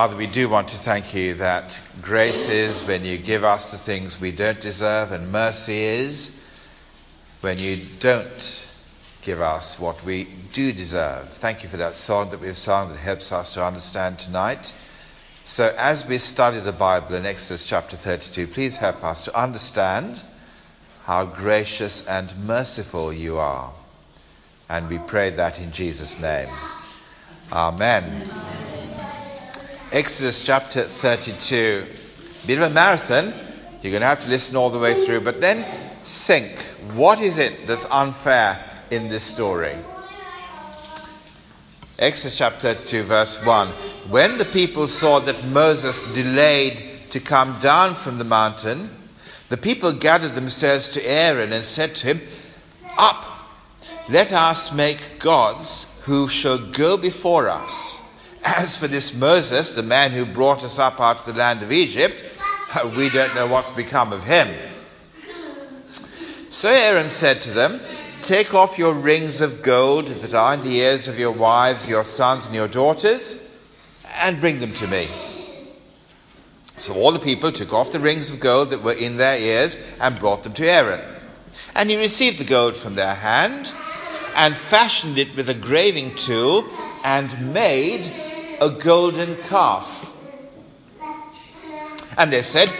Father, we do want to thank you that grace is when you give us the things we don't deserve, and mercy is when you don't give us what we do deserve. Thank you for that song that we've sung that helps us to understand tonight. So, as we study the Bible in Exodus chapter 32, please help us to understand how gracious and merciful you are. And we pray that in Jesus' name. Amen. Amen. Exodus chapter 32. Bit of a marathon. You're going to have to listen all the way through, but then think what is it that's unfair in this story? Exodus chapter 32, verse 1. When the people saw that Moses delayed to come down from the mountain, the people gathered themselves to Aaron and said to him, Up, let us make gods who shall go before us. As for this Moses, the man who brought us up out of the land of Egypt, we don't know what's become of him. So Aaron said to them, Take off your rings of gold that are in the ears of your wives, your sons, and your daughters, and bring them to me. So all the people took off the rings of gold that were in their ears and brought them to Aaron. And he received the gold from their hand and fashioned it with a graving tool and made a golden calf. And they said,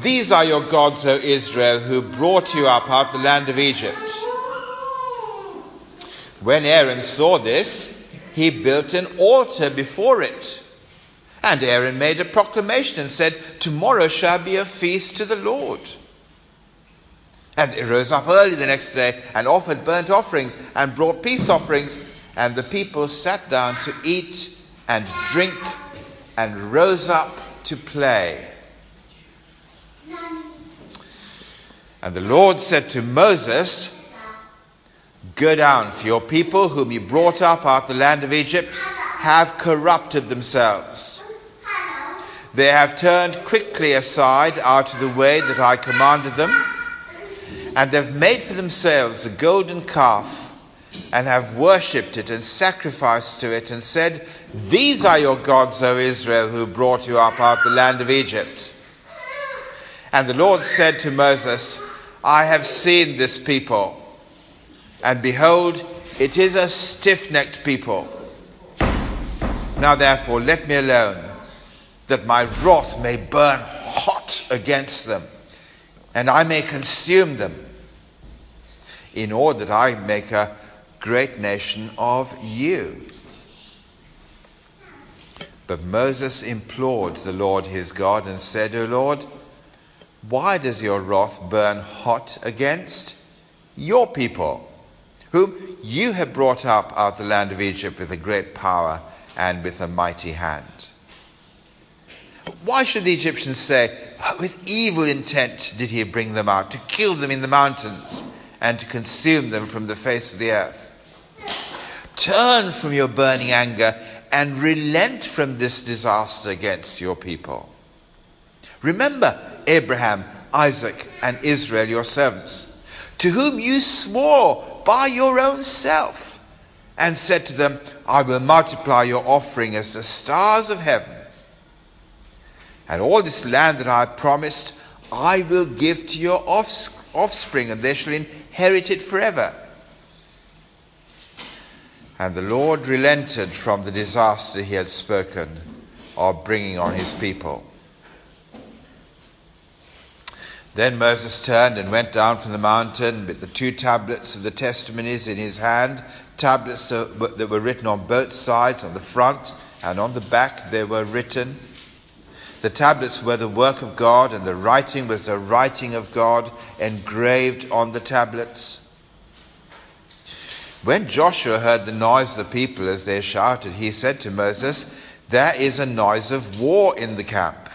These are your gods, O Israel, who brought you up out of the land of Egypt. When Aaron saw this, he built an altar before it. And Aaron made a proclamation and said, Tomorrow shall be a feast to the Lord. And he rose up early the next day and offered burnt offerings and brought peace offerings. And the people sat down to eat and drink and rose up to play. And the Lord said to Moses, Go down, for your people whom you brought up out of the land of Egypt have corrupted themselves. They have turned quickly aside out of the way that I commanded them, and have made for themselves a golden calf and have worshipped it and sacrificed to it and said, These are your gods, O Israel, who brought you up out of the land of Egypt. And the Lord said to Moses, I have seen this people, and behold, it is a stiff necked people. Now therefore, let me alone, that my wrath may burn hot against them, and I may consume them, in order that I make a great nation of you. But Moses implored the Lord his God and said, O Lord, why does your wrath burn hot against your people, whom you have brought up out of the land of Egypt with a great power and with a mighty hand? Why should the Egyptians say, With evil intent did he bring them out, to kill them in the mountains and to consume them from the face of the earth? Turn from your burning anger and relent from this disaster against your people. Remember Abraham, Isaac, and Israel, your servants, to whom you swore by your own self, and said to them, I will multiply your offering as the stars of heaven. And all this land that I promised, I will give to your offspring, and they shall inherit it forever. And the Lord relented from the disaster he had spoken of bringing on his people. Then Moses turned and went down from the mountain with the two tablets of the testimonies in his hand, tablets that were written on both sides, on the front and on the back they were written. The tablets were the work of God, and the writing was the writing of God engraved on the tablets. When Joshua heard the noise of the people as they shouted, he said to Moses, There is a noise of war in the camp.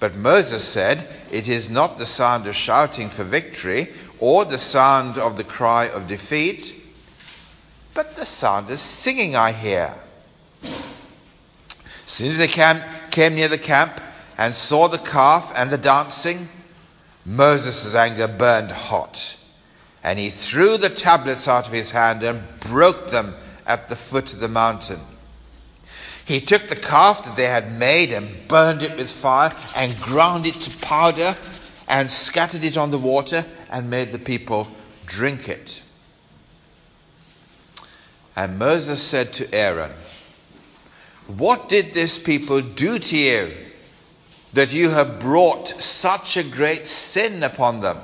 But Moses said, It is not the sound of shouting for victory or the sound of the cry of defeat, but the sound of singing I hear. As soon as they came, came near the camp and saw the calf and the dancing, Moses' anger burned hot and he threw the tablets out of his hand and broke them at the foot of the mountain. He took the calf that they had made and burned it with fire and ground it to powder and scattered it on the water and made the people drink it. And Moses said to Aaron, What did this people do to you that you have brought such a great sin upon them?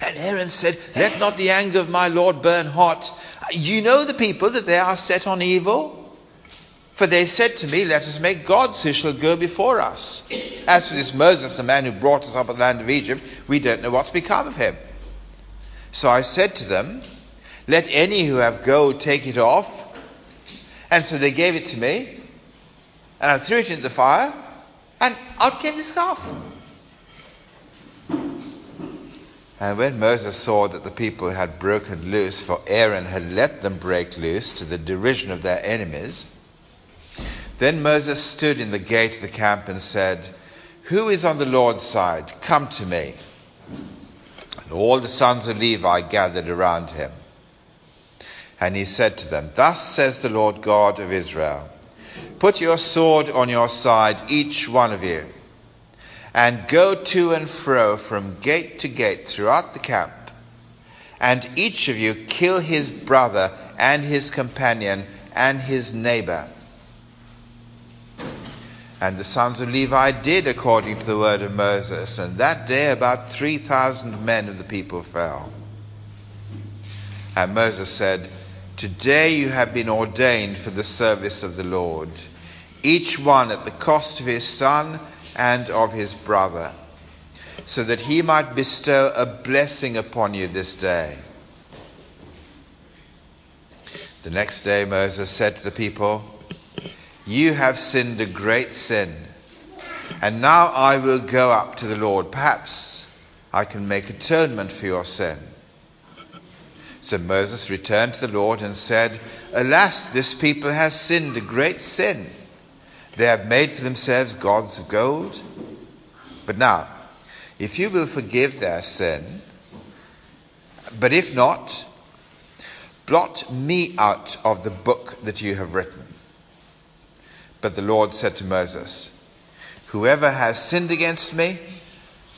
And Aaron said, Let not the anger of my Lord burn hot. You know the people that they are set on evil. For they said to me, Let us make gods who shall go before us. As for this Moses, the man who brought us up out of the land of Egypt, we don't know what's become of him. So I said to them, Let any who have gold take it off. And so they gave it to me, and I threw it into the fire, and out came the calf. And when Moses saw that the people had broken loose, for Aaron had let them break loose to the derision of their enemies, then Moses stood in the gate of the camp and said, Who is on the Lord's side? Come to me. And all the sons of Levi gathered around him. And he said to them, Thus says the Lord God of Israel, Put your sword on your side, each one of you, and go to and fro from gate to gate throughout the camp, and each of you kill his brother and his companion and his neighbor and the sons of Levi did according to the word of Moses, and that day about 3,000 men of the people fell. And Moses said, Today you have been ordained for the service of the Lord, each one at the cost of his son and of his brother, so that he might bestow a blessing upon you this day. The next day Moses said to the people, you have sinned a great sin. And now I will go up to the Lord. Perhaps I can make atonement for your sin. So Moses returned to the Lord and said, Alas, this people has sinned a great sin. They have made for themselves gods of gold. But now, if you will forgive their sin, but if not, blot me out of the book that you have written. But the Lord said to Moses, Whoever has sinned against me,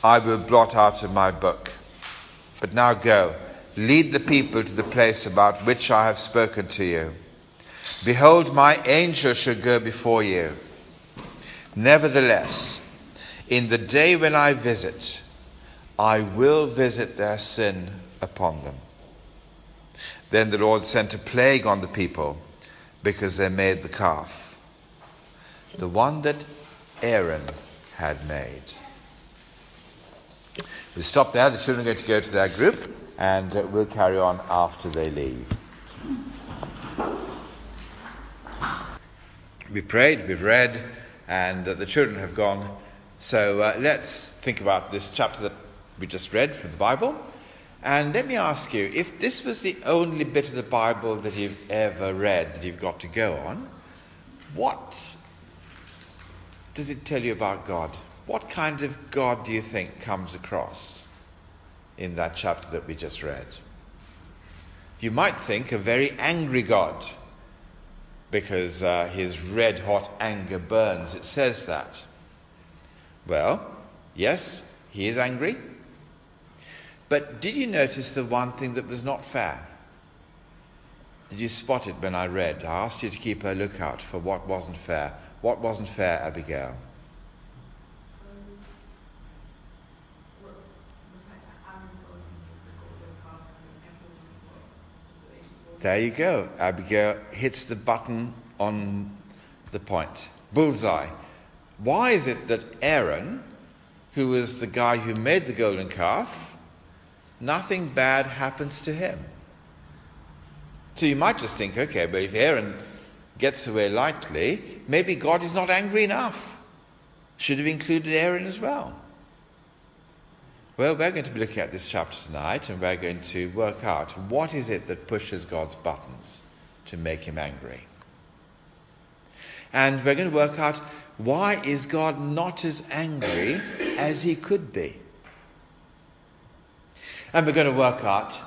I will blot out of my book. But now go, lead the people to the place about which I have spoken to you. Behold, my angel shall go before you. Nevertheless, in the day when I visit, I will visit their sin upon them. Then the Lord sent a plague on the people because they made the calf the one that Aaron had made. We'll stop there. The children are going to go to their group, and uh, we'll carry on after they leave. We've prayed, we've read, and uh, the children have gone. So uh, let's think about this chapter that we just read from the Bible. And let me ask you if this was the only bit of the Bible that you've ever read that you've got to go on, what does it tell you about God? What kind of God do you think comes across in that chapter that we just read? You might think a very angry God because uh, his red hot anger burns. It says that. Well, yes, he is angry. But did you notice the one thing that was not fair? Did you spot it when I read? I asked you to keep a lookout for what wasn't fair. What wasn't fair, Abigail? There you go. Abigail hits the button on the point. Bullseye. Why is it that Aaron, who was the guy who made the golden calf, nothing bad happens to him? So you might just think, okay, but if Aaron gets away lightly, maybe God is not angry enough. Should have included Aaron as well. Well, we're going to be looking at this chapter tonight and we're going to work out what is it that pushes God's buttons to make him angry. And we're going to work out why is God not as angry as he could be. And we're going to work out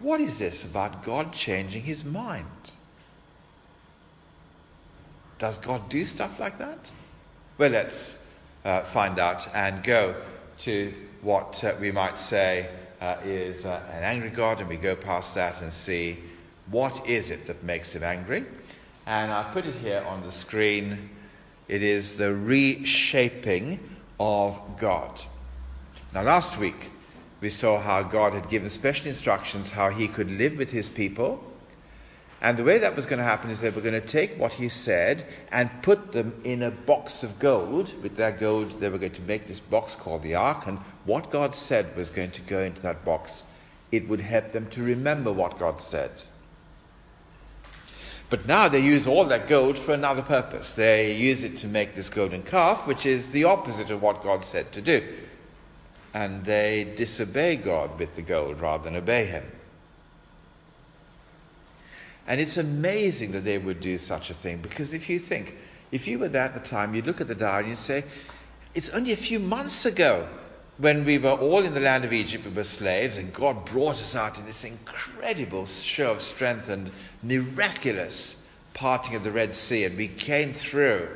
what is this about God changing his mind? Does God do stuff like that? Well, let's uh, find out and go to what uh, we might say uh, is uh, an angry God, and we go past that and see what is it that makes him angry. And I put it here on the screen. It is the reshaping of God. Now, last week we saw how God had given special instructions how he could live with his people. And the way that was going to happen is they were going to take what he said and put them in a box of gold. With that gold, they were going to make this box called the ark. And what God said was going to go into that box. It would help them to remember what God said. But now they use all that gold for another purpose. They use it to make this golden calf, which is the opposite of what God said to do. And they disobey God with the gold rather than obey Him. And it's amazing that they would do such a thing because if you think, if you were there at the time, you'd look at the diary and you'd say, it's only a few months ago when we were all in the land of Egypt, we were slaves, and God brought us out in this incredible show of strength and miraculous parting of the Red Sea, and we came through.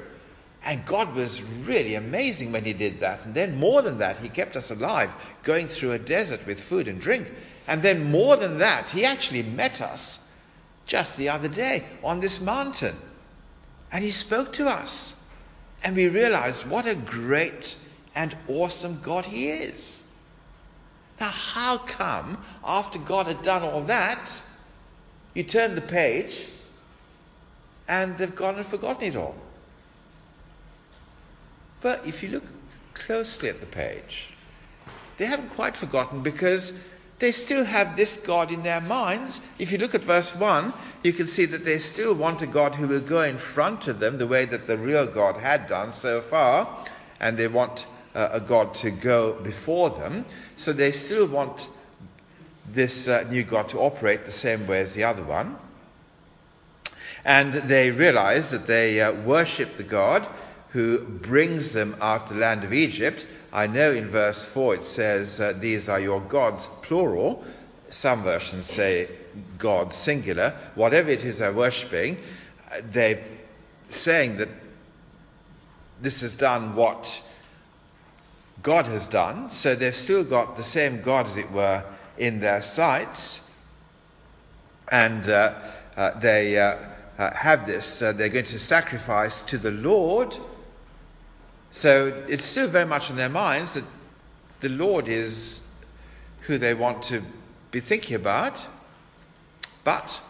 And God was really amazing when He did that. And then, more than that, He kept us alive, going through a desert with food and drink. And then, more than that, He actually met us just the other day on this mountain. And He spoke to us. And we realized what a great and awesome God He is. Now, how come after God had done all that, you turn the page and they've gone and forgotten it all? But if you look closely at the page, they haven't quite forgotten because they still have this God in their minds. If you look at verse 1, you can see that they still want a God who will go in front of them the way that the real God had done so far, and they want uh, a God to go before them. So they still want this uh, new God to operate the same way as the other one. And they realize that they uh, worship the God who brings them out of the land of Egypt. I know in verse 4 it says, uh, These are your gods, plural. Some versions say God, singular. Whatever it is they're worshipping, they're saying that this has done what God has done. So they've still got the same God, as it were, in their sights. And uh, uh, they uh, uh have this. Uh, they're going to sacrifice to the Lord. So it's still very much in their minds that the Lord is who they want to be thinking about. But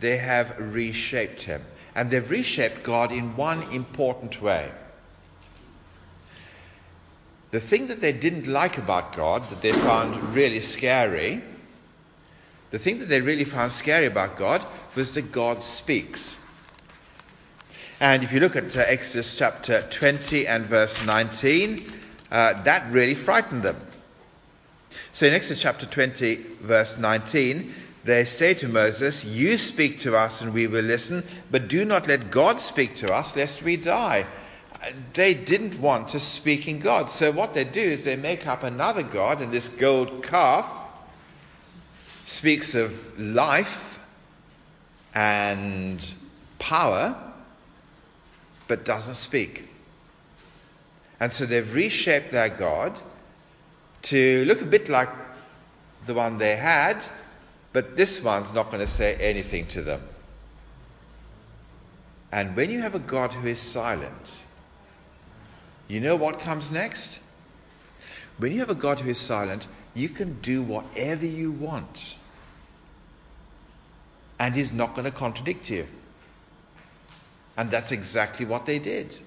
they have reshaped him. And they've reshaped God in one important way. The thing that they didn't like about God, that they found really scary, the thing that they really found scary about God was that God speaks. And if you look at uh, Exodus chapter 20 and verse 19, uh, that really frightened them. So in Exodus chapter 20, verse 19, they say to Moses, You speak to us and we will listen, but do not let God speak to us, lest we die they didn't want to speak in God. So what they do is they make up another God, and this gold calf speaks of life and power, but doesn't speak. And so they've reshaped their God to look a bit like the one they had, but this one's not going to say anything to them. And when you have a God who is silent, you know what comes next? When you have a God who is silent, you can do whatever you want. And he's not going to contradict you. And that's exactly what they did.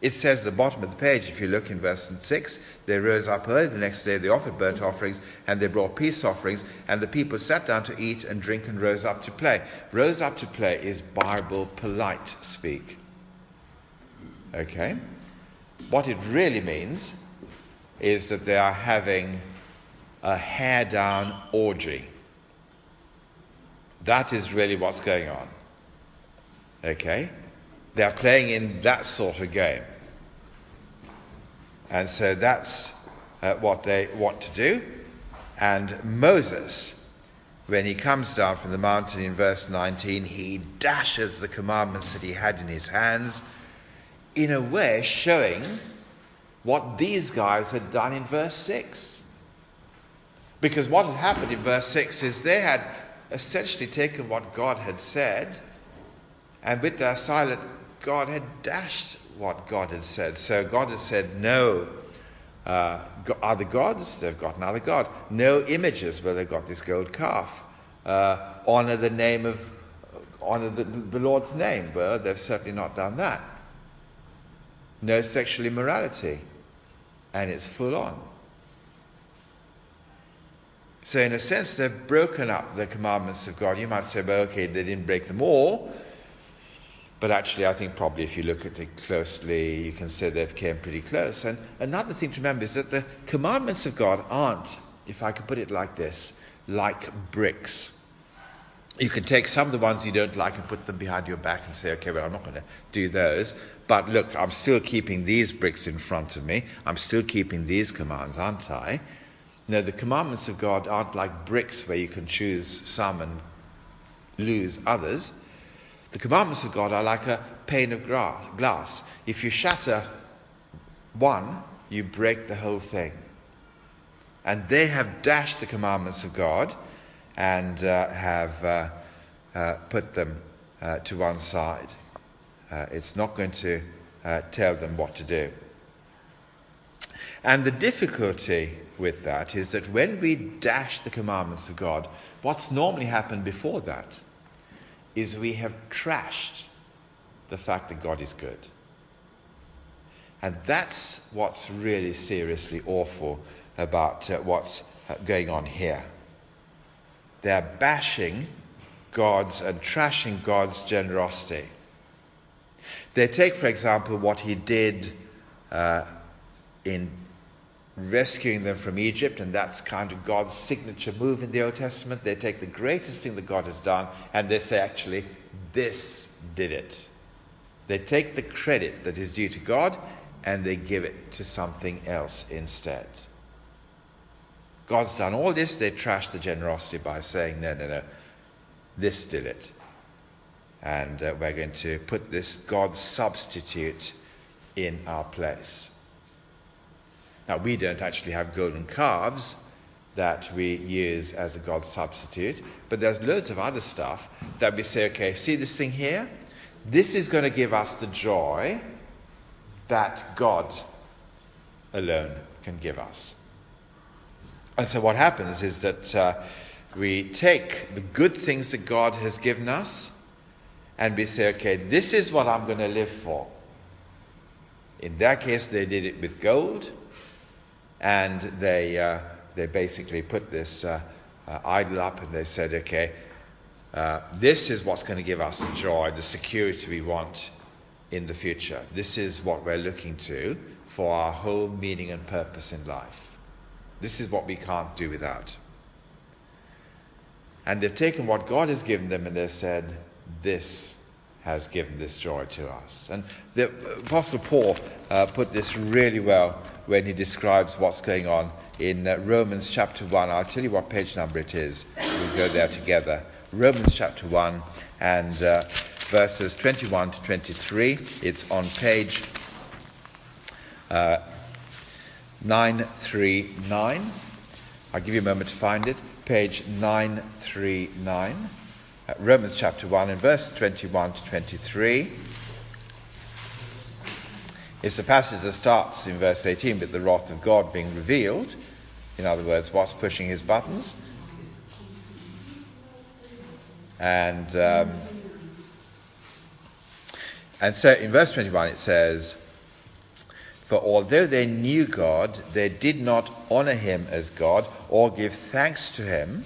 It says the bottom of the page, if you look in verse 6, they rose up early the next day, they offered burnt offerings, and they brought peace offerings, and the people sat down to eat and drink and rose up to play. Rose up to play is Bible polite speak. Okay? What it really means is that they are having a hair down orgy. That is really what's going on. Okay? They are playing in that sort of game. And so that's uh, what they want to do. And Moses when he comes down from the mountain in verse 19, he dashes the commandments that he had in his hands, in a way showing what these guys had done in verse 6. Because what had happened in verse 6 is they had essentially taken what God had said, and with their silent, God had dashed what God had said. So God had said, No uh, other gods, they've got another god. No images, where they've got this gold calf. Uh, honor the name of, honor the, the Lord's name, well, they've certainly not done that. No sexual immorality, and it's full on. So, in a sense, they've broken up the commandments of God. You might say, well, okay, they didn't break them all, but actually, I think probably if you look at it closely, you can say they've came pretty close. And another thing to remember is that the commandments of God aren't, if I could put it like this, like bricks. You can take some of the ones you don't like and put them behind your back and say, okay, well, I'm not going to do those. But look, I'm still keeping these bricks in front of me. I'm still keeping these commands, aren't I? No, the commandments of God aren't like bricks where you can choose some and lose others. The commandments of God are like a pane of glass. If you shatter one, you break the whole thing. And they have dashed the commandments of God and uh, have uh, uh, put them uh, to one side. Uh, it's not going to uh, tell them what to do. And the difficulty with that is that when we dash the commandments of God, what's normally happened before that is we have trashed the fact that God is good. And that's what's really seriously awful about uh, what's uh, going on here. They're bashing God's and trashing God's generosity. They take, for example, what he did uh, in rescuing them from Egypt, and that's kind of God's signature move in the Old Testament. They take the greatest thing that God has done and they say, actually, this did it. They take the credit that is due to God and they give it to something else instead. God's done all this, they trash the generosity by saying, no, no, no, this did it. And uh, we're going to put this God substitute in our place. Now, we don't actually have golden calves that we use as a God substitute, but there's loads of other stuff that we say, okay, see this thing here? This is going to give us the joy that God alone can give us. And so what happens is that uh, we take the good things that God has given us and we say, okay, this is what I'm going to live for. In that case, they did it with gold and they, uh, they basically put this uh, uh, idol up and they said, okay, uh, this is what's going to give us the joy, the security we want in the future. This is what we're looking to for our whole meaning and purpose in life. This is what we can't do without. And they've taken what God has given them and they've said, This has given this joy to us. And the Apostle Paul uh, put this really well when he describes what's going on in uh, Romans chapter 1. I'll tell you what page number it is. We'll go there together. Romans chapter 1 and uh, verses 21 to 23. It's on page uh, 939. I'll give you a moment to find it. Page 939. Romans chapter 1 and verse 21 to 23. It's a passage that starts in verse 18 with the wrath of God being revealed. In other words, what's pushing his buttons? And um, and so in verse 21 it says, For although they knew God, they did not honor him as God or give thanks to him,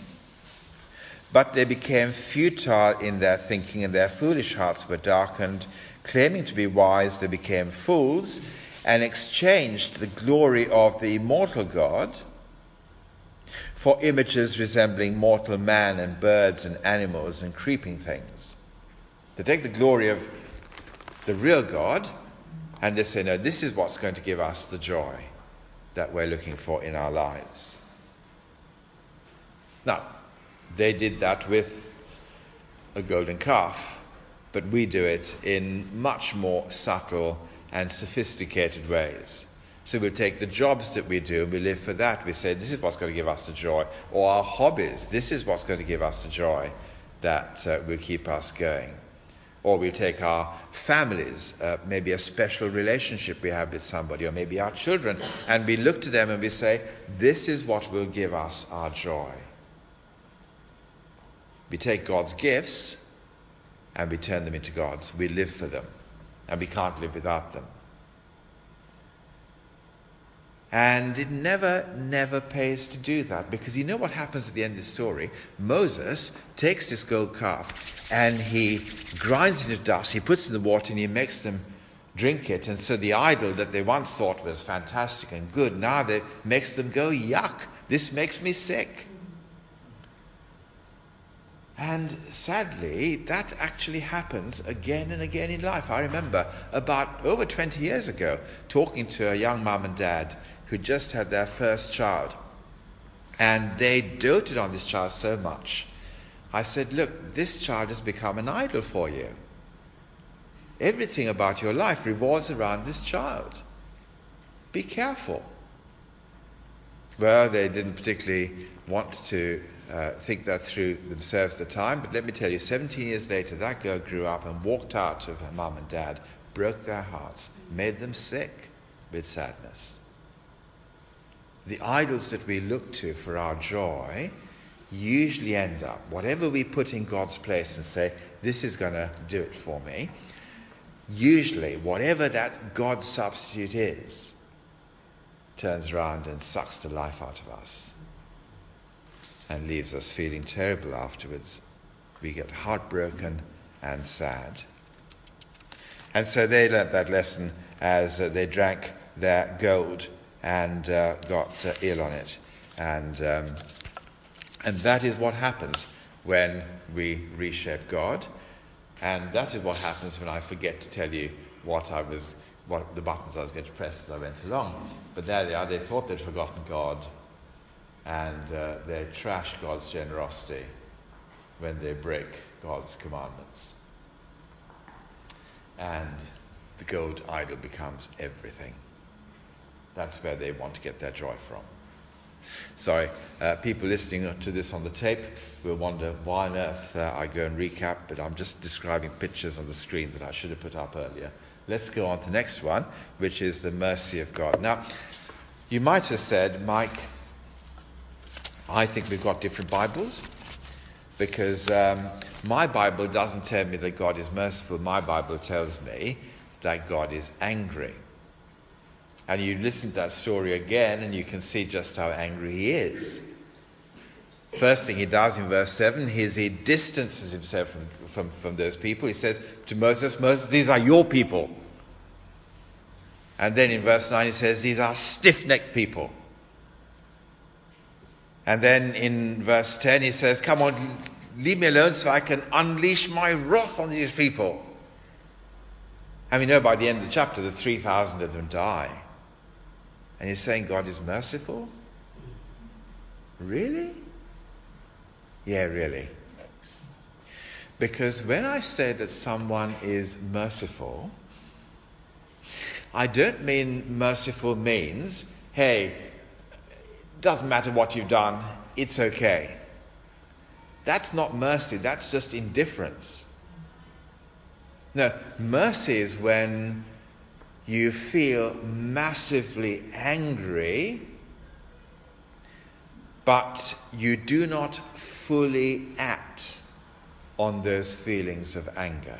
but they became futile in their thinking, and their foolish hearts were darkened. Claiming to be wise, they became fools and exchanged the glory of the immortal God for images resembling mortal man and birds and animals and creeping things. They take the glory of the real God and they say, no, this is what's going to give us the joy that we're looking for in our lives. Now, They did that with a golden calf, but we do it in much more subtle and sophisticated ways. So we'll take the jobs that we do and we live for that. We say, this is what's going to give us the joy. Or our hobbies, this is what's going to give us the joy that uh, will keep us going. Or we'll take our families, uh, maybe a special relationship we have with somebody, or maybe our children, and we look to them and we say, this is what will give us our joy. We take God's gifts and we turn them into God's. We live for them, and we can't live without them. And it never, never pays to do that because you know what happens at the end of the story? Moses takes this gold calf and he grinds it into dust, he puts it in the water, and he makes them drink it. And so the idol that they once thought was fantastic and good, now that makes them go, yuck, this makes me sick. And sadly, that actually happens again and again in life. I remember about over 20 years ago talking to a young mum and dad who just had their first child. And they doted on this child so much. I said, Look, this child has become an idol for you. Everything about your life revolves around this child. Be careful. Well, they didn't particularly want to uh, think that through themselves at the time, but let me tell you, 17 years later, that girl grew up and walked out of her mum and dad, broke their hearts, made them sick with sadness. The idols that we look to for our joy usually end up, whatever we put in God's place and say, this is going to do it for me, usually, whatever that God substitute is, turns around and sucks the life out of us and leaves us feeling terrible afterwards. We get heartbroken and sad. And so they learnt that lesson as uh, they drank their gold and uh, got uh, ill on it. And, um, and that is what happens when we reshape God. And that is what happens when I forget to tell you what I was, what the buttons I was going to press as I went along. But there they are. They thought they'd forgotten God, and uh, they trash God's generosity when they break God's commandments. And the gold idol becomes everything. That's where they want to get their joy from. Sorry, uh, people listening to this on the tape will wonder why on earth uh, I go and recap, but I'm just describing pictures on the screen that I should have put up earlier. Let's go on to the next one, which is the mercy of God. Now, you might have said, Mike, I think we've got different Bibles because um, my Bible doesn't tell me that God is merciful. My Bible tells me that God is angry. And you listen to that story again, and you can see just how angry he is. First thing he does in verse 7 is he distances himself from, from, from those people. He says to Moses, Moses, these are your people. And then in verse 9 he says, These are stiff necked people. And then in verse 10 he says, Come on, leave me alone so I can unleash my wrath on these people. And we know by the end of the chapter that 3,000 of them die. And you're saying God is merciful? Really? Yeah, really. Because when I say that someone is merciful, I don't mean merciful means, hey, doesn't matter what you've done, it's okay. That's not mercy, that's just indifference. No, mercy is when you feel massively angry, but you do not fully act on those feelings of anger.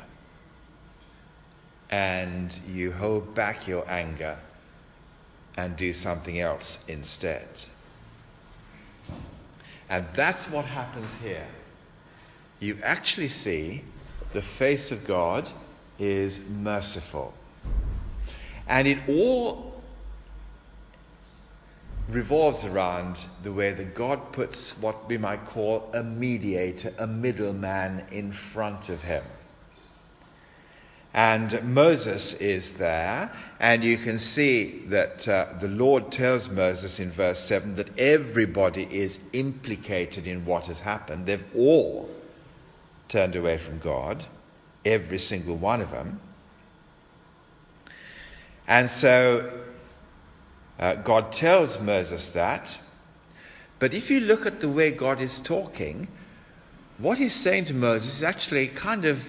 And you hold back your anger and do something else instead. And that's what happens here. You actually see the face of God is merciful. And it all revolves around the way that God puts what we might call a mediator, a middleman in front of him. And Moses is there, and you can see that uh, the Lord tells Moses in verse 7 that everybody is implicated in what has happened. They've all turned away from God, every single one of them. And so uh, God tells Moses that. But if you look at the way God is talking, what he's saying to Moses is actually kind of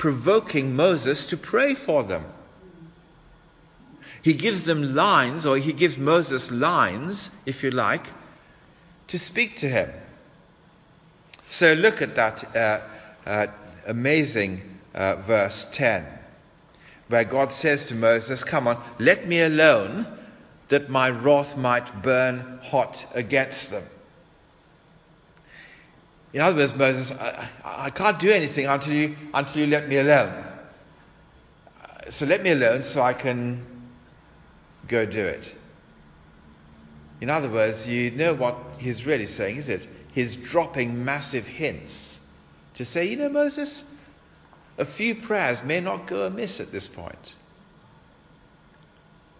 provoking Moses to pray for them. He gives them lines, or he gives Moses lines, if you like, to speak to him. So look at that uh, uh, amazing uh, verse 10, where God says to Moses, Come on, let me alone that my wrath might burn hot against them. In other words, Moses, I, I can't do anything until you, until you let me alone. Uh, so let me alone so I can go do it. In other words, you know what he's really saying, is it? He's dropping massive hints to say, you know, Moses, a few prayers may not go amiss at this point.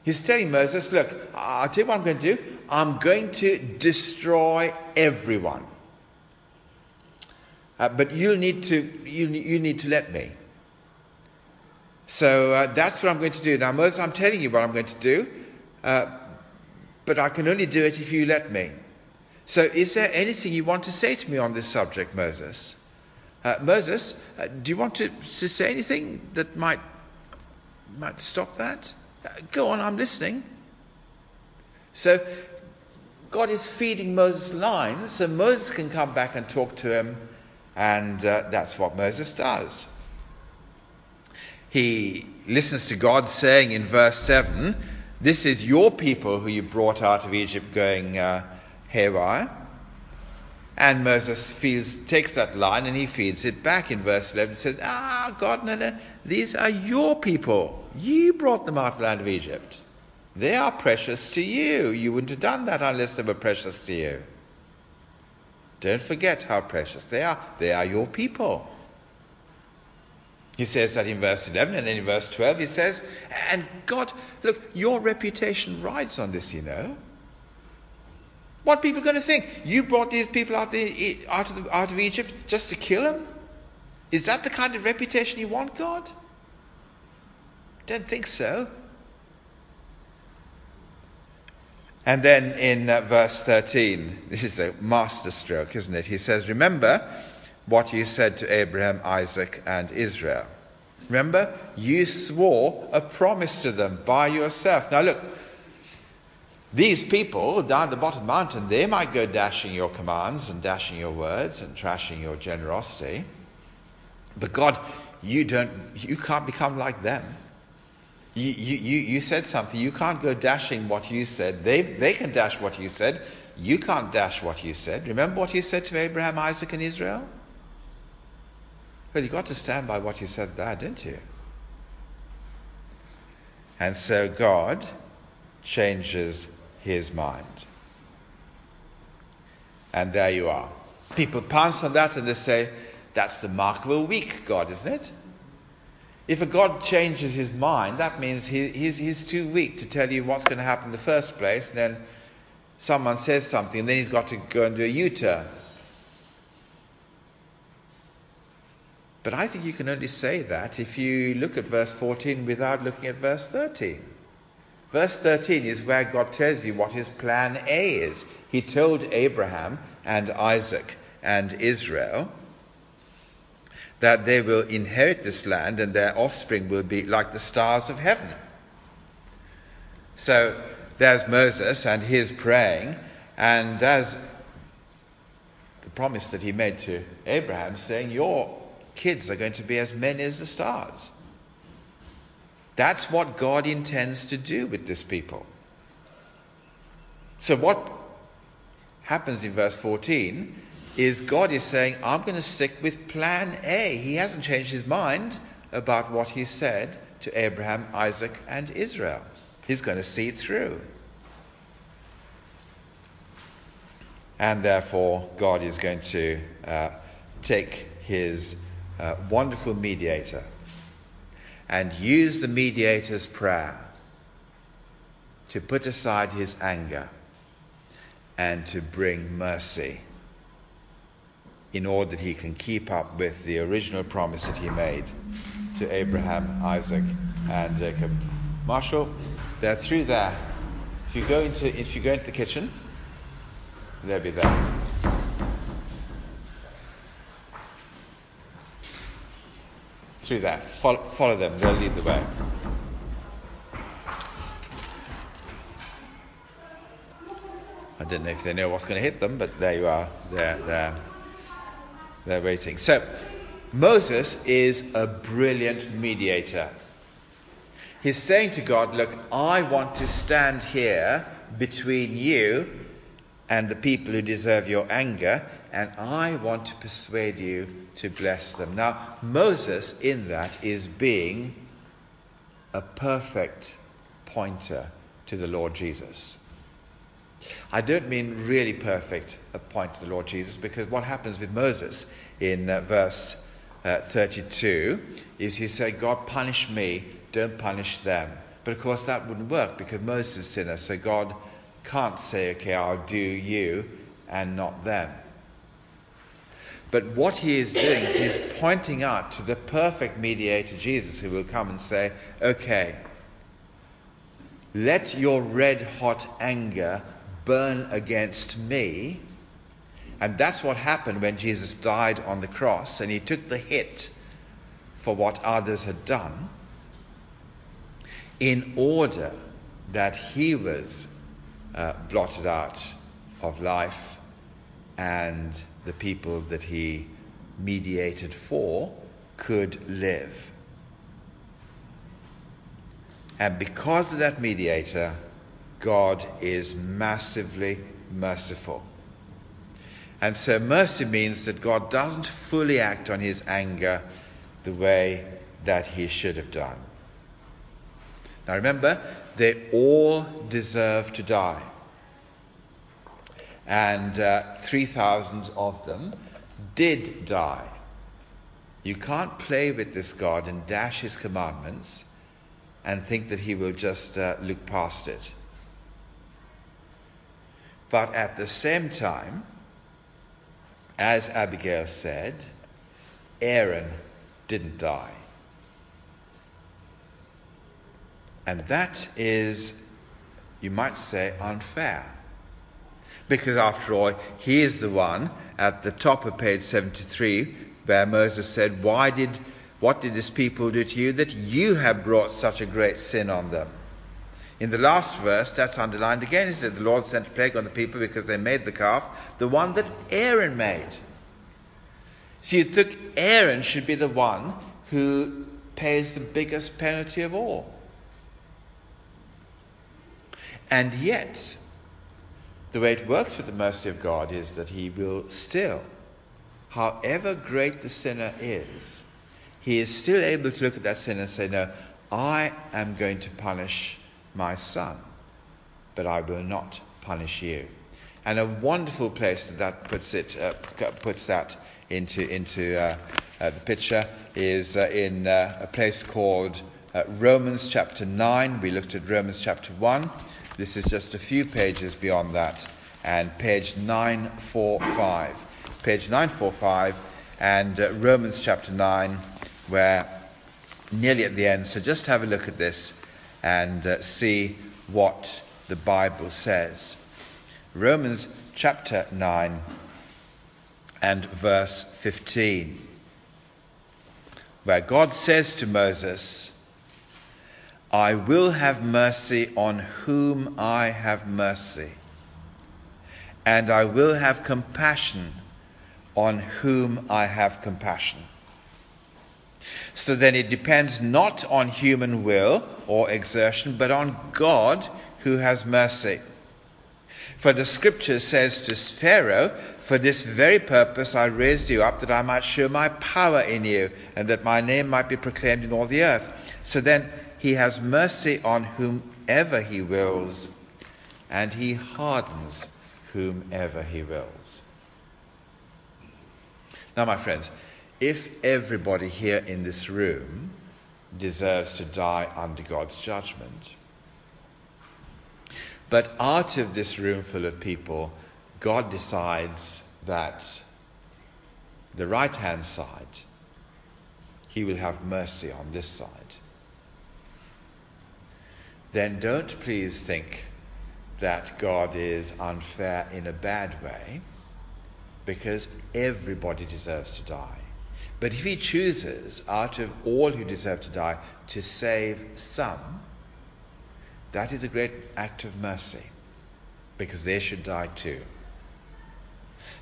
He's telling Moses, look, I'll tell you what I'm going to do. I'm going to destroy everyone. Uh, but you need to you, you need to let me. So uh, that's what I'm going to do. Now, Moses, I'm telling you what I'm going to do, uh, but I can only do it if you let me. So, is there anything you want to say to me on this subject, Moses? Uh, Moses, uh, do you want to, to, say anything that might might stop that? Uh, go on, I'm listening. So, God is feeding Moses lines so Moses can come back and talk to him and uh, that's what Moses does. He listens to God saying in verse 7 This is your people who you brought out of Egypt going uh, haywire. And Moses feels, takes that line and he feeds it back in verse 11. He says, Ah, God, no, no, these are your people. You brought them out of the land of Egypt. They are precious to you. You wouldn't have done that unless they were precious to you. Don't forget how precious they are. They are your people. He says that in verse 11, and then in verse 12 he says, And God, look, your reputation rides on this, you know. What people are going to think? You brought these people out, the, out, of the, out of Egypt just to kill them? Is that the kind of reputation you want, God? Don't think so. And then in uh, verse 13, this is a masterstroke, isn't it? He says, Remember what you said to Abraham, Isaac, and Israel. Remember, you swore a promise to them by yourself. Now look, these people down the bottom of the mountain, they might go dashing your commands and dashing your words and trashing your generosity. But God, you don't, you can't become like them. You, you, you said something. You can't go dashing what you said. They, they can dash what you said. You can't dash what you said. Remember what you said to Abraham, Isaac, and Israel? Well, you've got to stand by what you said there, didn't you? And so God changes his mind. And there you are. People pounce on that and they say, that's the mark of a weak God, isn't it? If a God changes his mind, that means he, he's, he's too weak to tell you what's going to happen in the first place. And then someone says something, and then he's got to go and do a U turn. But I think you can only say that if you look at verse 14 without looking at verse 13. Verse 13 is where God tells you what his plan A is. He told Abraham and Isaac and Israel that they will inherit this land and their offspring will be like the stars of heaven. So there's Moses and his praying, and there's the promise that he made to Abraham saying, Your kids are going to be as many as the stars. That's what God intends to do with this people. So, what happens in verse 14 is God is saying, I'm going to stick with plan A. He hasn't changed his mind about what he said to Abraham, Isaac, and Israel. He's going to see it through. And therefore, God is going to uh, take his uh, wonderful mediator and use the mediator's prayer to put aside his anger and to bring mercy in order that he can keep up with the original promise that he made to Abraham, Isaac, and Jacob. Marshall, they're through there. If you go into if you go into the kitchen, they'll be there. Through that. Follow, follow them, they'll lead the way. I don't know if they know what's going to hit them, but there you are. They're, they're, they're waiting. So, Moses is a brilliant mediator. He's saying to God, Look, I want to stand here between you and the people who deserve your anger, and I want to persuade you to bless them. Now, Moses, in that, is being a perfect pointer to the Lord Jesus. I don't mean really perfect a point to the Lord Jesus, because what happens with Moses in uh, verse uh, 32 is he said, God, punish me, don't punish them. But of course, that wouldn't work because Moses is a sinner, so God can't say, okay, I'll do you and not them. But what he is doing is he's pointing out to the perfect mediator, Jesus, who will come and say, okay, let your red hot anger burn against me. And that's what happened when Jesus died on the cross and he took the hit for what others had done in order that he was uh, blotted out of life and the people that he mediated for could live. And because of that mediator, God is massively merciful. And so mercy means that God doesn't fully act on his anger the way that he should have done. Now remember, they all deserve to die. And uh, 3,000 of them did die. You can't play with this God and dash his commandments and think that he will just uh, look past it. But at the same time, as Abigail said, Aaron didn't die. And that is, you might say, unfair. Because after all, he is the one at the top of page 73 where Moses said, Why did, what did this people do to you that you have brought such a great sin on them? In the last verse, that's underlined again. He said, The Lord sent a plague on the people because they made the calf, the one that Aaron made. So you think Aaron should be the one who pays the biggest penalty of all. And yet, the way it works with the mercy of God is that He will still, however great the sinner is, He is still able to look at that sinner and say, No, I am going to punish my son, but I will not punish you. And a wonderful place that that puts it uh, puts that into into uh, uh, the picture is uh, in uh, a place called uh, Romans chapter nine. We looked at Romans chapter one. This is just a few pages beyond that, and page nine four five, page nine four five, and Romans chapter nine, where nearly at the end. So just have a look at this and uh, see what the Bible says. Romans chapter 9 and verse 15, where God says to Moses, I will have mercy on whom I have mercy, and I will have compassion on whom I have compassion. So then it depends not on human will or exertion, but on God who has mercy. For the scripture says to Pharaoh, For this very purpose I raised you up, that I might show my power in you, and that my name might be proclaimed in all the earth. So then he has mercy on whomever he wills, and he hardens whomever he wills. Now, my friends, if everybody here in this room deserves to die under God's judgment. But out of this room full of people, God decides that the right hand side, He will have mercy on this side. Then don't please think that God is unfair in a bad way, because everybody deserves to die. But if He chooses, out of all who deserve to die, to save some, that is a great act of mercy, because they should die too.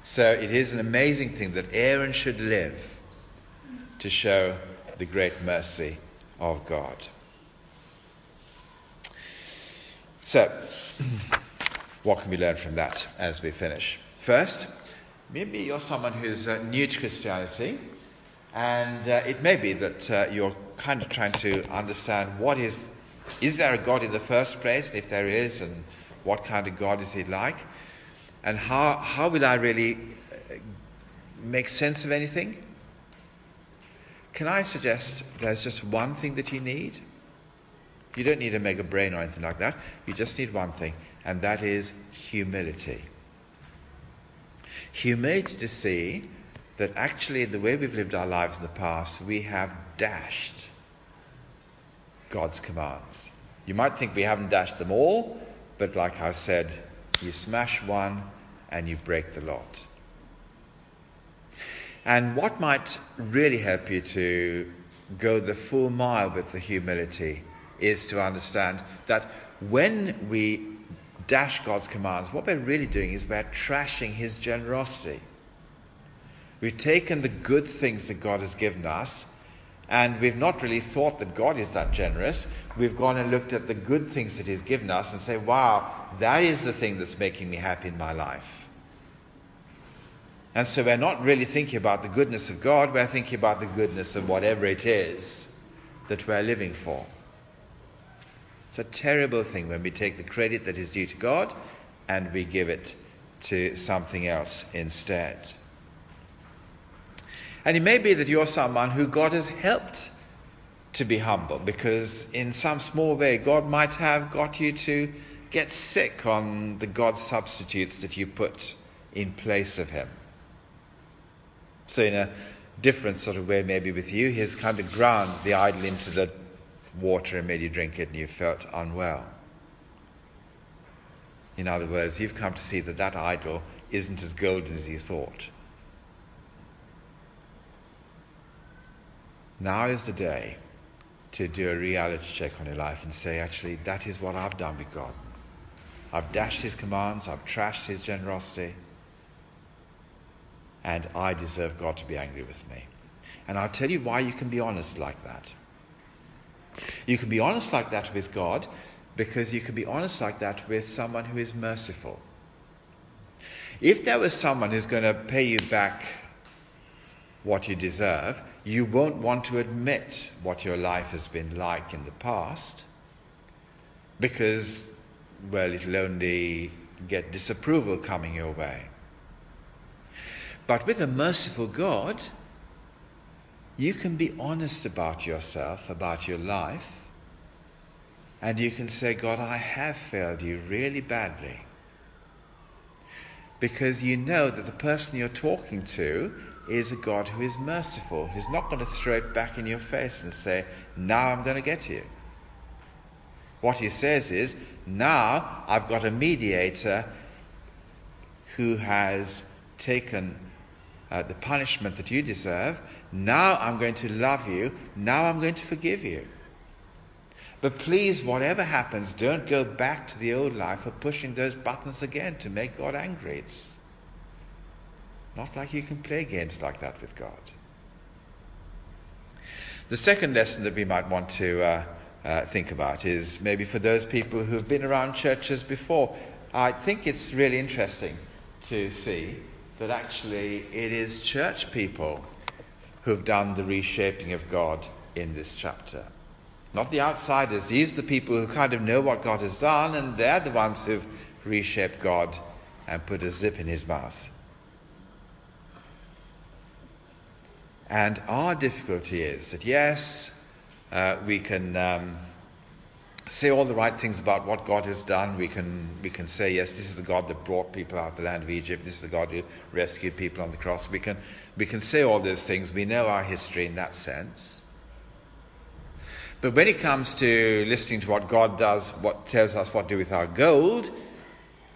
So it is an amazing thing that Aaron should live to show the great mercy of God. So, what can we learn from that as we finish? First, maybe you're someone who's uh, new to Christianity, and uh, it may be that uh, you're kind of trying to understand what is is there a God in the first place? And if there is, and what kind of God is He like? And how, how will I really uh, make sense of anything? Can I suggest there's just one thing that you need? You don't need a mega brain or anything like that. You just need one thing, and that is humility. Humility to see that actually, the way we've lived our lives in the past, we have dashed God's commands. You might think we haven't dashed them all, but like I said, you smash one and you break the lot. And what might really help you to go the full mile with the humility is to understand that when we dash God's commands, what we're really doing is we're trashing His generosity. We've taken the good things that God has given us and we've not really thought that God is that generous. We've gone and looked at the good things that He's given us and say, wow, that is the thing that's making me happy in my life. And so we're not really thinking about the goodness of God, we're thinking about the goodness of whatever it is that we're living for. It's a terrible thing when we take the credit that is due to God and we give it to something else instead. And it may be that you're someone who God has helped to be humble because, in some small way, God might have got you to get sick on the God substitutes that you put in place of Him. So, in a different sort of way, maybe with you, He's kind of ground the idol into the water and made you drink it and you felt unwell. In other words, you've come to see that that idol isn't as golden as you thought. Now is the day to do a reality check on your life and say, actually, that is what I've done with God. I've dashed his commands, I've trashed his generosity, and I deserve God to be angry with me. And I'll tell you why you can be honest like that. You can be honest like that with God because you can be honest like that with someone who is merciful. If there was someone who's going to pay you back what you deserve, you won't want to admit what your life has been like in the past because, well, it'll only get disapproval coming your way. But with a merciful God, you can be honest about yourself, about your life, and you can say, God, I have failed you really badly. Because you know that the person you're talking to is a God who is merciful. He's not going to throw it back in your face and say, Now I'm going to get you. What he says is, Now I've got a mediator who has taken uh, the punishment that you deserve. Now I'm going to love you. Now I'm going to forgive you. But please, whatever happens, don't go back to the old life of pushing those buttons again to make God angry. It's not like you can play games like that with God. The second lesson that we might want to uh, uh, think about is maybe for those people who've been around churches before. I think it's really interesting to see that actually it is church people who've done the reshaping of God in this chapter. Not the outsiders. These are the people who kind of know what God has done, and they're the ones who've reshaped God and put a zip in his mouth. And our difficulty is that, yes, uh, we can um, say all the right things about what God has done. We can, we can say, yes, this is the God that brought people out of the land of Egypt. This is the God who rescued people on the cross. We can, we can say all those things. We know our history in that sense. But when it comes to listening to what God does, what tells us what to do with our gold,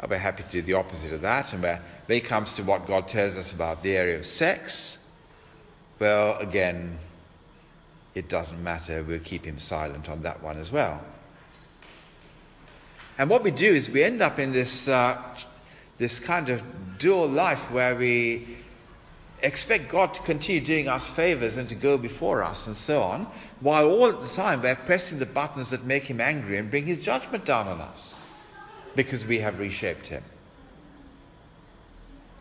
we're happy to do the opposite of that. And when it comes to what God tells us about the area of sex, well, again, it doesn't matter. We'll keep him silent on that one as well. And what we do is we end up in this, uh, this kind of dual life where we expect God to continue doing us favors and to go before us and so on, while all the time we're pressing the buttons that make him angry and bring his judgment down on us because we have reshaped him.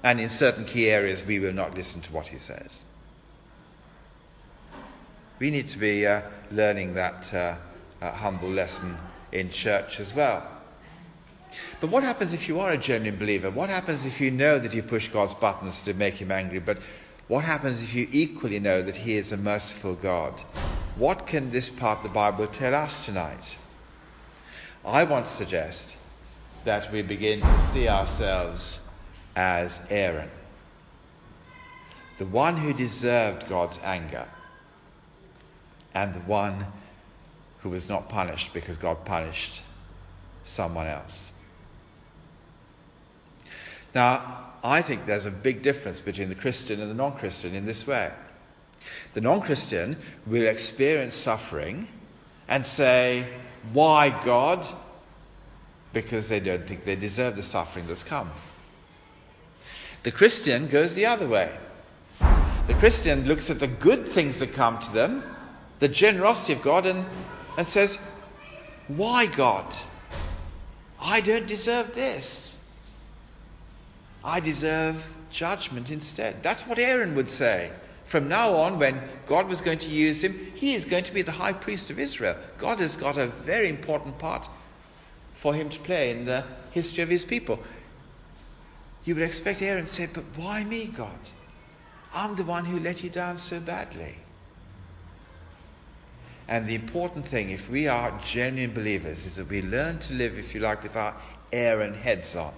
And in certain key areas, we will not listen to what he says. We need to be uh, learning that uh, uh, humble lesson in church as well. But what happens if you are a genuine believer? What happens if you know that you push God's buttons to make him angry? But what happens if you equally know that he is a merciful God? What can this part of the Bible tell us tonight? I want to suggest that we begin to see ourselves as Aaron, the one who deserved God's anger, and the one who was not punished because God punished someone else. Now, I think there's a big difference between the Christian and the non Christian in this way. The non Christian will experience suffering and say, Why God? Because they don't think they deserve the suffering that's come. The Christian goes the other way. The Christian looks at the good things that come to them, the generosity of God, and, and says, Why God? I don't deserve this. I deserve judgment instead. That's what Aaron would say. From now on, when God was going to use him, he is going to be the high priest of Israel. God has got a very important part for him to play in the history of his people. You would expect Aaron to say, But why me, God? I'm the one who let you down so badly. And the important thing, if we are genuine believers, is that we learn to live, if you like, with our Aaron heads on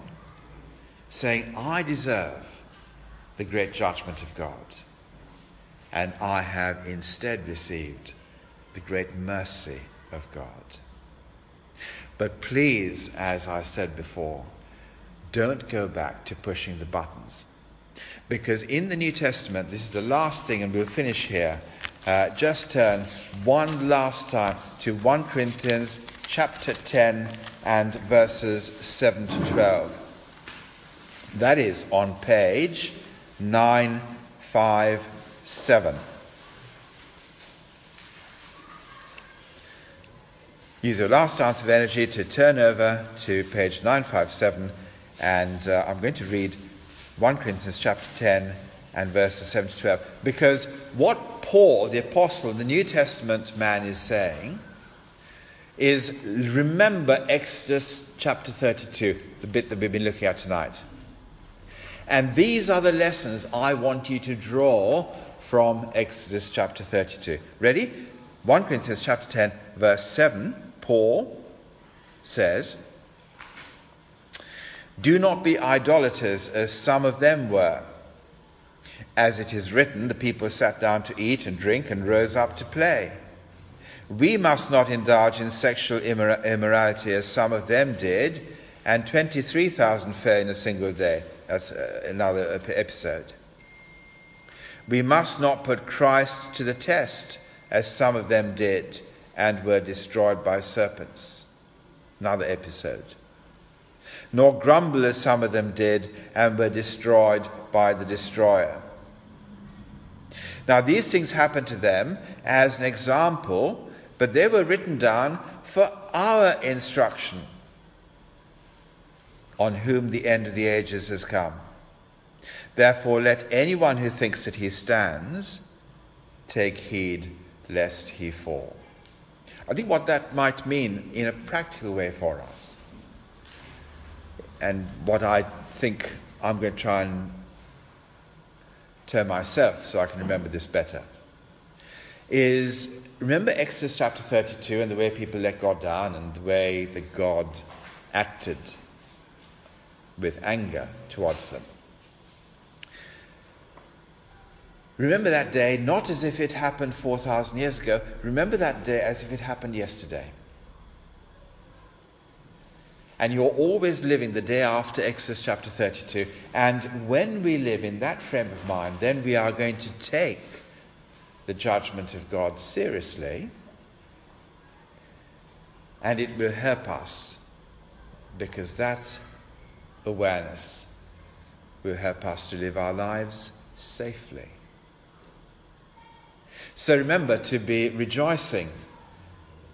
saying, I deserve the great judgment of God, and I have instead received the great mercy of God. But please, as I said before, don't go back to pushing the buttons. Because in the New Testament, this is the last thing, and we'll finish here. Uh, just turn one last time to 1 Corinthians chapter 10 and verses 7 to 12. That is on page 957. Use your last ounce of energy to turn over to page 957, and uh, I'm going to read 1 Corinthians chapter 10 and verses 7 to 12. Because what Paul, the apostle, the New Testament man, is saying is remember Exodus chapter 32, the bit that we've been looking at tonight. And these are the lessons I want you to draw from Exodus chapter 32. Ready? 1 Corinthians chapter 10, verse 7, Paul says, Do not be idolaters as some of them were. As it is written, the people sat down to eat and drink and rose up to play. We must not indulge in sexual immorality as some of them did, and 23,000 fell in a single day. That's uh, another episode. We must not put Christ to the test, as some of them did and were destroyed by serpents. Another episode. Nor grumble as some of them did and were destroyed by the destroyer. Now, these things happened to them as an example, but they were written down for our instruction on whom the end of the ages has come. Therefore, let anyone who thinks that he stands take heed lest he fall. I think what that might mean in a practical way for us, and what I think I'm going to try and tell myself so I can remember this better, is remember Exodus chapter 32 and the way people let God down and the way that God acted with anger towards them. Remember that day not as if it happened 4,000 years ago. Remember that day as if it happened yesterday. And you're always living the day after Exodus chapter 32. And when we live in that frame of mind, then we are going to take the judgment of God seriously. And it will help us because that awareness will help us to live our lives safely. So remember to be rejoicing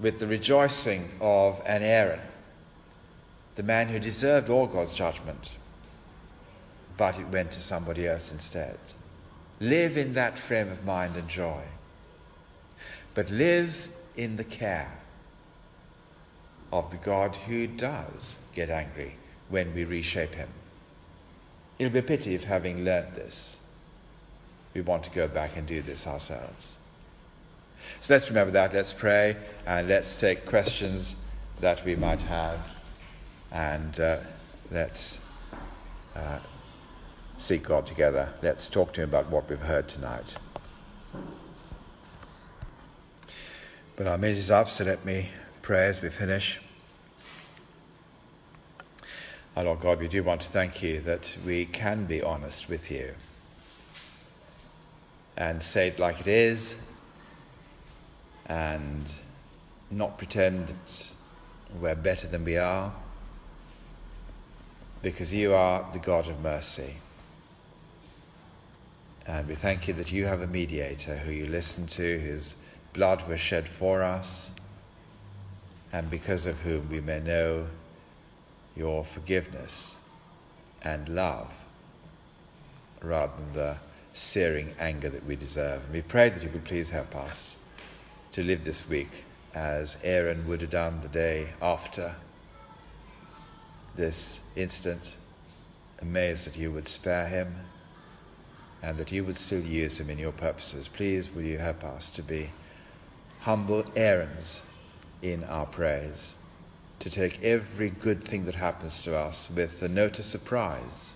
with the rejoicing of an Aaron, the man who deserved all God's judgment, but it went to somebody else instead. Live in that frame of mind and joy. But live in the care of the God who does get angry when we reshape him. It'll be a pity if, having learnt this, we want to go back and do this ourselves. So let's remember that. Let's pray and let's take questions that we might have and uh, let's uh, seek God together. Let's talk to Him about what we've heard tonight. But our minute is up, so let me pray as we finish. Our Lord God, we do want to thank you that we can be honest with you and say it like it is and not pretend that we're better than we are because you are the God of mercy. And we thank you that you have a mediator who you listen to, whose blood was shed for us, and because of whom we may know your forgiveness and love rather than the searing anger that we deserve. And we pray that you would please help us to live this week as Aaron would have done the day after this instant, amazed that you would spare him and that you would still use him in your purposes. Please, will you help us to be humble Aarons in our praise, to take every good thing that happens to us with a note of surprise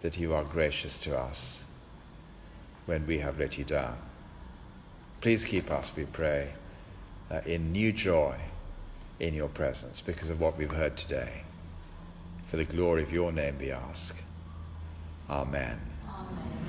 that you are gracious to us when we have let you down. Please keep us, we pray, uh, in new joy in your presence because of what we've heard today. For the glory of your name we ask. Amen. Amen.